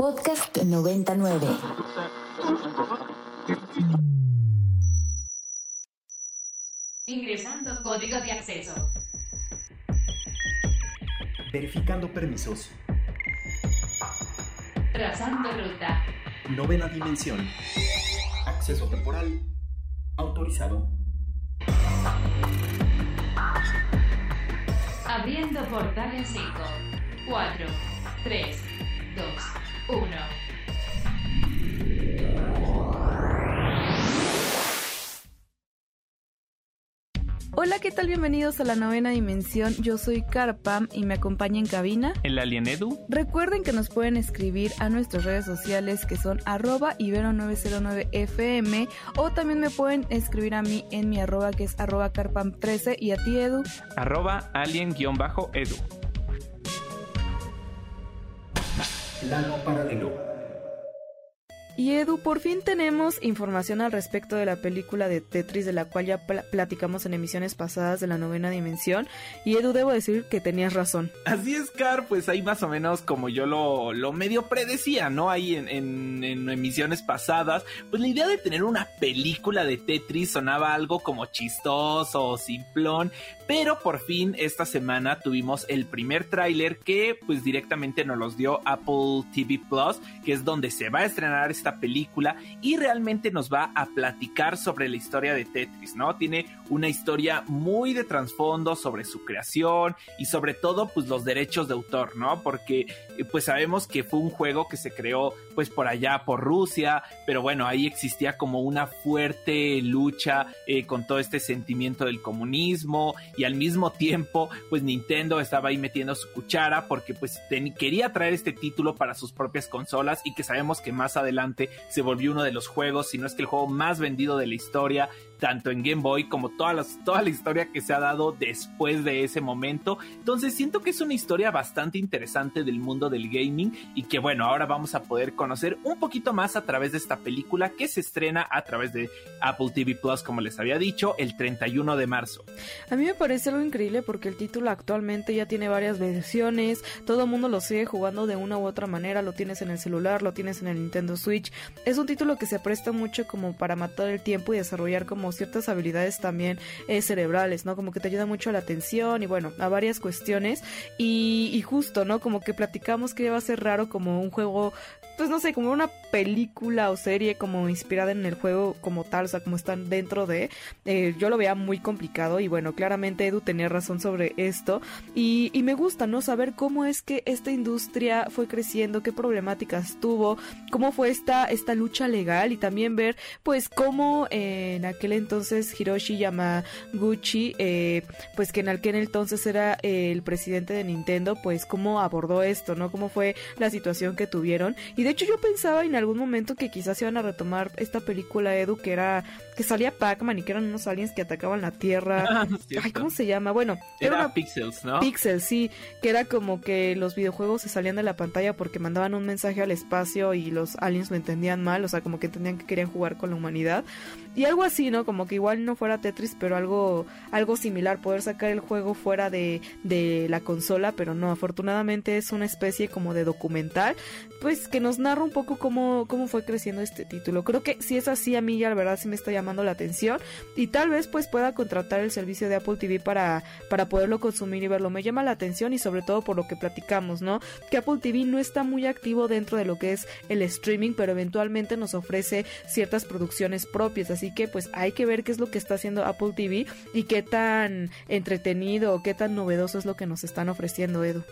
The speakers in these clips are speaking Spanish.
Podcast 99. Ingresando código de acceso. Verificando permisos. Trazando ruta. Novena dimensión. Acceso temporal. Autorizado. Abriendo portal en 5, 4, 3, 2, 1. Hola, ¿qué tal? Bienvenidos a la novena dimensión. Yo soy Carpam y me acompaña en cabina. El Alien Edu. Recuerden que nos pueden escribir a nuestras redes sociales que son arroba ibero909fm o también me pueden escribir a mí en mi arroba que es arroba carpam13 y a ti Edu. Arroba alien-edu. Plano paralelo. Y Edu, por fin tenemos información al respecto de la película de Tetris de la cual ya pl- platicamos en emisiones pasadas de la novena dimensión. Y Edu, debo decir que tenías razón. Así es, Car, pues ahí más o menos como yo lo, lo medio predecía, ¿no? Ahí en, en- en emisiones pasadas, pues la idea de tener una película de Tetris sonaba algo como chistoso o simplón, pero por fin esta semana tuvimos el primer tráiler que pues directamente nos los dio Apple TV Plus, que es donde se va a estrenar esta película y realmente nos va a platicar sobre la historia de Tetris, ¿no? Tiene una historia muy de trasfondo sobre su creación y sobre todo pues los derechos de autor, ¿no? Porque eh, pues sabemos que fue un juego que se creó pues por allá por Rusia, pero bueno, ahí existía como una fuerte lucha eh, con todo este sentimiento del comunismo y al mismo tiempo pues Nintendo estaba ahí metiendo su cuchara porque pues quería traer este título para sus propias consolas y que sabemos que más adelante se volvió uno de los juegos, si no es que el juego más vendido de la historia, tanto en Game Boy como toda, las, toda la historia que se ha dado después de ese momento. Entonces siento que es una historia bastante interesante del mundo del gaming y que bueno, ahora vamos a poder conocer un poquito más a través de esta película que se estrena a través de Apple TV Plus, como les había dicho, el 31 de marzo. A mí me parece algo increíble porque el título actualmente ya tiene varias versiones, todo el mundo lo sigue jugando de una u otra manera, lo tienes en el celular, lo tienes en el Nintendo Switch. Es un título que se presta mucho como para matar el tiempo y desarrollar como ciertas habilidades también eh, cerebrales, ¿no? Como que te ayuda mucho a la atención y bueno, a varias cuestiones. Y, justo, ¿no? Como que platicamos que va a ser raro como un juego pues no sé, como una película o serie como inspirada en el juego como tal, o sea, como están dentro de, eh, yo lo veía muy complicado y bueno, claramente Edu tenía razón sobre esto y, me gusta, ¿no? Saber cómo es que esta industria fue creciendo, qué problemáticas tuvo, cómo fue esta, esta lucha legal y también ver pues cómo en aquel entonces Hiroshi Yamaguchi, eh, pues que en aquel entonces era eh, el presidente de Nintendo, pues cómo abordó esto, ¿no? Cómo fue la situación que tuvieron y de hecho yo pensaba en algún momento que quizás iban a retomar esta película Edu que era que salía Pac-Man y que eran unos aliens que atacaban la Tierra. Ay, ¿cómo se llama? Bueno, era, Era una Pixels, ¿no? Pixel, sí, que era como que los videojuegos se salían de la pantalla porque mandaban un mensaje al espacio y los aliens lo entendían mal, o sea, como que entendían que querían jugar con la humanidad. Y algo así, ¿no? Como que igual no fuera Tetris, pero algo, algo similar, poder sacar el juego fuera de, de la consola, pero no, afortunadamente es una especie como de documental, pues que nos narra un poco cómo, cómo fue creciendo este título. Creo que si es así, a mí ya la verdad sí me está llamando la atención y tal vez pues pueda contratar el servicio de Apple TV para, para poderlo consumir y verlo. Me llama la atención y sobre todo por lo que platicamos, ¿no? Que Apple TV no está muy activo dentro de lo que es el streaming, pero eventualmente nos ofrece ciertas producciones propias, así que pues hay que ver qué es lo que está haciendo Apple TV y qué tan entretenido o qué tan novedoso es lo que nos están ofreciendo, Edu.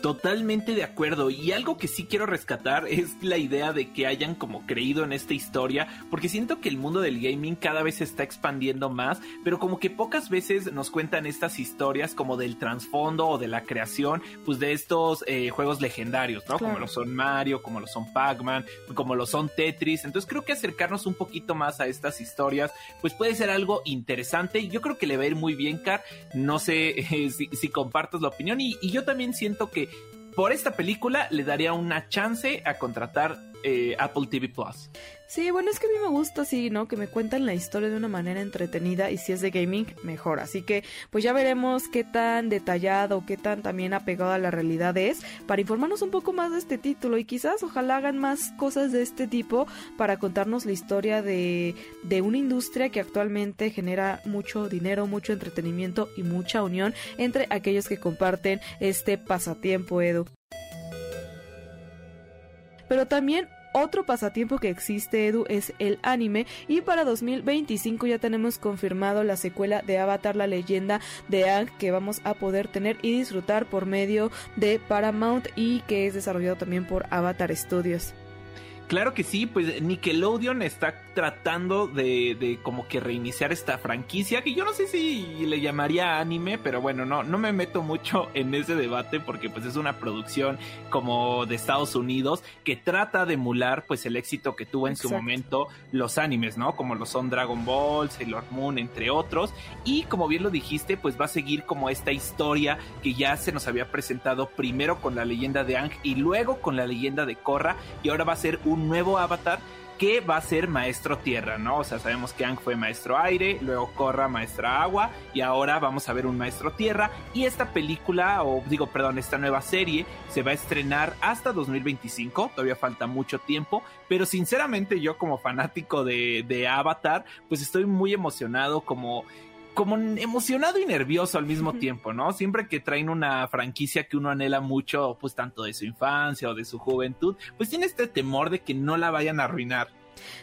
Totalmente de acuerdo. Y algo que sí quiero rescatar es la idea de que hayan como creído en esta historia, porque siento que el mundo del gaming cada vez se está expandiendo más, pero como que pocas veces nos cuentan estas historias como del trasfondo o de la creación, pues de estos eh, juegos legendarios, ¿no? Claro. Como lo son Mario, como lo son Pac-Man, como lo son Tetris. Entonces creo que acercarnos un poquito más a estas historias, pues puede ser algo interesante. Y yo creo que le va a ir muy bien, Car. No sé eh, si, si compartas la opinión. Y, y yo también siento que por esta película le daría una chance a contratar eh, Apple TV Plus. Sí, bueno, es que a mí me gusta así, ¿no? Que me cuentan la historia de una manera entretenida y si es de gaming, mejor. Así que, pues ya veremos qué tan detallado, qué tan también apegado a la realidad es para informarnos un poco más de este título y quizás ojalá hagan más cosas de este tipo para contarnos la historia de, de una industria que actualmente genera mucho dinero, mucho entretenimiento y mucha unión entre aquellos que comparten este pasatiempo, Edu. Pero también otro pasatiempo que existe, Edu, es el anime y para 2025 ya tenemos confirmado la secuela de Avatar, la leyenda de Aang que vamos a poder tener y disfrutar por medio de Paramount y que es desarrollado también por Avatar Studios. Claro que sí, pues Nickelodeon está tratando de, de, como que reiniciar esta franquicia, que yo no sé si le llamaría anime, pero bueno, no, no me meto mucho en ese debate porque pues es una producción como de Estados Unidos que trata de emular pues el éxito que tuvo en Exacto. su momento los animes, ¿no? Como lo son Dragon Ball, Sailor Moon, entre otros. Y como bien lo dijiste, pues va a seguir como esta historia que ya se nos había presentado primero con la leyenda de Ang y luego con la leyenda de Korra y ahora va a ser un nuevo avatar que va a ser maestro tierra, ¿no? O sea, sabemos que Ang fue maestro aire, luego Korra maestra agua y ahora vamos a ver un maestro tierra y esta película, o digo, perdón, esta nueva serie se va a estrenar hasta 2025, todavía falta mucho tiempo, pero sinceramente yo como fanático de, de Avatar, pues estoy muy emocionado como como emocionado y nervioso al mismo tiempo, ¿no? Siempre que traen una franquicia que uno anhela mucho, pues tanto de su infancia o de su juventud, pues tiene este temor de que no la vayan a arruinar.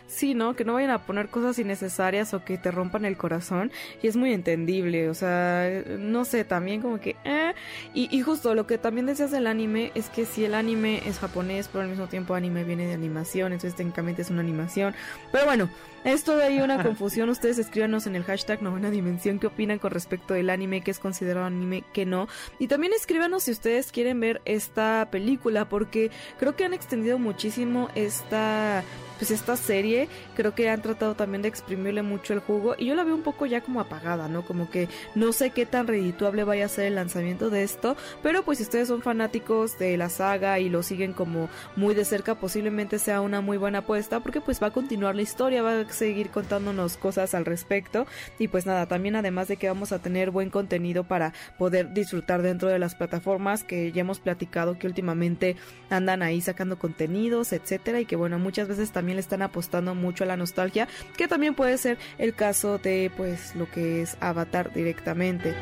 Sí, ¿no? Que no vayan a poner cosas innecesarias o que te rompan el corazón. Y es muy entendible. O sea, no sé, también como que... Eh. Y, y, justo lo que también decías del anime es que si el anime es japonés, pero al mismo tiempo anime viene de animación, entonces técnicamente es una animación. Pero bueno, es toda ahí una confusión. Ustedes escríbanos en el hashtag novena dimensión qué opinan con respecto del anime, qué es considerado anime, qué no. Y también escríbanos si ustedes quieren ver esta película, porque creo que han extendido muchísimo esta pues esta serie creo que han tratado también de exprimirle mucho el jugo y yo la veo un poco ya como apagada, ¿no? Como que no sé qué tan redituable vaya a ser el lanzamiento de esto, pero pues si ustedes son fanáticos de la saga y lo siguen como muy de cerca, posiblemente sea una muy buena apuesta porque pues va a continuar la historia, va a seguir contándonos cosas al respecto y pues nada, también además de que vamos a tener buen contenido para poder disfrutar dentro de las plataformas que ya hemos platicado que últimamente andan ahí sacando contenidos, etcétera y que bueno, muchas veces también también le están apostando mucho a la nostalgia, que también puede ser el caso de pues lo que es Avatar directamente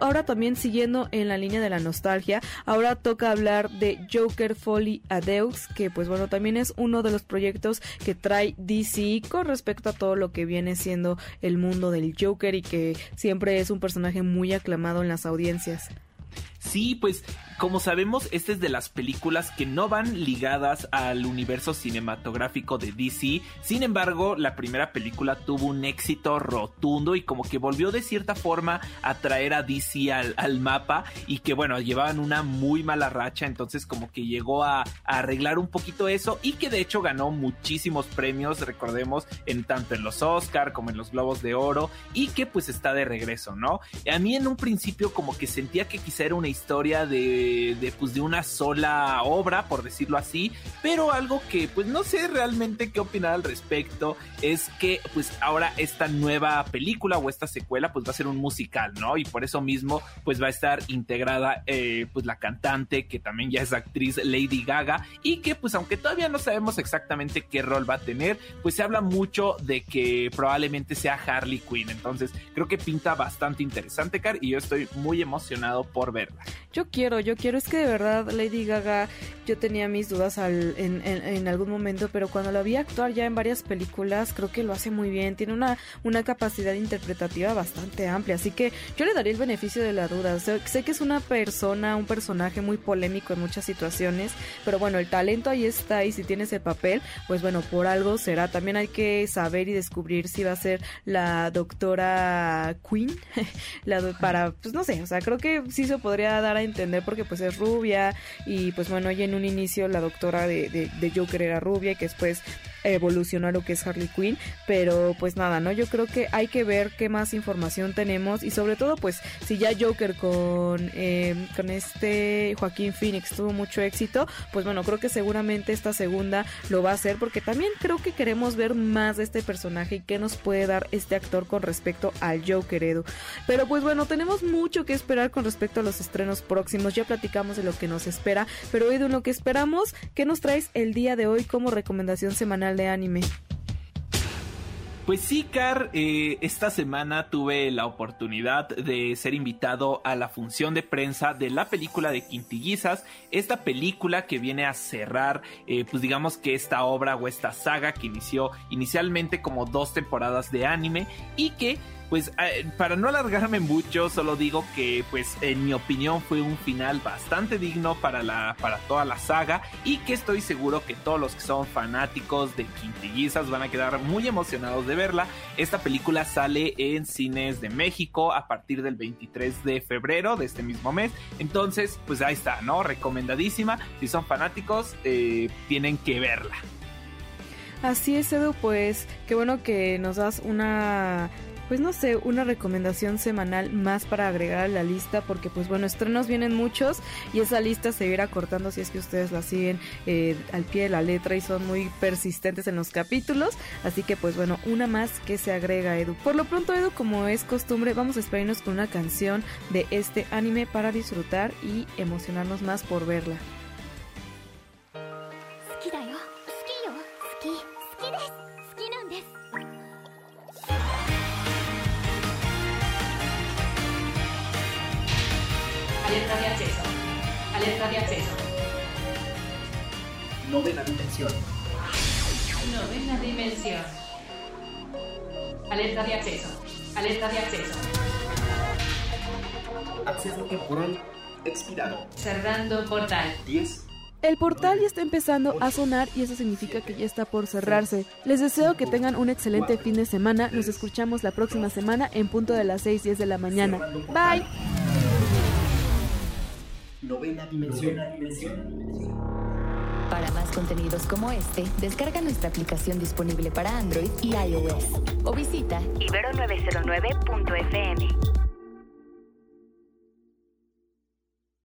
ahora también siguiendo en la línea de la nostalgia, ahora toca hablar de Joker Folly Adeus, que pues bueno, también es uno de los proyectos que trae DC con respecto a todo lo que viene siendo el mundo del Joker y que siempre es un personaje muy aclamado en las audiencias. Sí, pues como sabemos, esta es de las películas que no van ligadas al universo cinematográfico de DC. Sin embargo, la primera película tuvo un éxito rotundo y como que volvió de cierta forma a traer a DC al, al mapa y que bueno, llevaban una muy mala racha, entonces como que llegó a, arreglar un poquito eso y que de hecho ganó muchísimos premios, recordemos, en tanto en los Oscar como en los Globos de Oro y que pues está de regreso, ¿no? A mí en un principio como que sentía que quizá era una historia de pues, de una sola obra, por decirlo así, pero algo que pues no sé realmente qué opinar al respecto es que pues ahora esta nueva película o esta secuela pues va a ser un musical, ¿no? Y por eso mismo pues va a estar integrada eh, pues la cantante que también ya es actriz Lady Gaga y que pues aunque todavía no sabemos exactamente qué rol va a tener, pues se habla mucho de que probablemente sea Harley Quinn, entonces creo que pinta bastante interesante, Car, y yo estoy muy emocionado por verla. Yo quiero, yo quiero, es que de verdad Lady Gaga, yo tenía mis dudas al, en, en, en, algún momento, pero cuando la vi actuar ya en varias películas, creo que lo hace muy bien, tiene una, una capacidad interpretativa bastante amplia, así que yo le daría el beneficio de la duda, sé, sé que es una persona, un personaje muy polémico en muchas situaciones, pero bueno, el talento ahí está y si tienes el papel, pues bueno, por algo será, también hay que saber y descubrir si va a ser la doctora Queen, la, para, pues no sé, o sea, creo que sí se podría dar a entender porque pues es rubia y pues bueno, ella en un inicio la doctora de, de, de Joker era rubia y que después evolucionó lo que es Harley Quinn, pero pues nada, ¿no? Yo creo que hay que ver qué más información tenemos y sobre todo pues si ya Joker con, eh, con este Joaquín Phoenix tuvo mucho éxito, pues bueno, creo que seguramente esta segunda lo va a hacer porque también creo que queremos ver más de este personaje y qué nos puede dar este actor con respecto al Joker Edu. Pero pues bueno, tenemos mucho que esperar con respecto a los estrenos próximos, ya platicamos de lo que nos espera, pero Edu, lo que esperamos, ¿qué nos traes el día de hoy como recomendación semanal de anime? Pues sí, Car, eh, esta semana tuve la oportunidad de ser invitado a la función de prensa de la película de Quintillizas, esta película que viene a cerrar, eh, pues digamos que esta obra o esta saga que inició inicialmente como dos temporadas de anime y que pues eh, para no alargarme mucho, solo digo que pues en mi opinión fue un final bastante digno para, la, para toda la saga y que estoy seguro que todos los que son fanáticos de Quintillizas van a quedar muy emocionados de verla. Esta película sale en cines de México a partir del 23 de febrero de este mismo mes. Entonces, pues ahí está, ¿no? Recomendadísima. Si son fanáticos, eh, tienen que verla. Así es, Edu, pues qué bueno que nos das una pues no sé, una recomendación semanal más para agregar a la lista, porque pues bueno, estrenos vienen muchos y esa lista se irá cortando si es que ustedes la siguen eh, al pie de la letra y son muy persistentes en los capítulos. Así que pues bueno, una más que se agrega Edu. Por lo pronto Edu, como es costumbre, vamos a esperarnos con una canción de este anime para disfrutar y emocionarnos más por verla. Alerta de acceso. Alerta de acceso. Novena dimensión. Novena dimensión. Alerta de acceso. Alerta de acceso. Acceso temporal expirado. Cerrando portal. 10. El portal ya está empezando a sonar y eso significa que ya está por cerrarse. Les deseo que tengan un excelente fin de semana. Nos escuchamos la próxima semana en punto de las 6 10 de la mañana. Bye. Novena dimensión. Para más contenidos como este, descarga nuestra aplicación disponible para Android y iOS o visita ibero909.fm.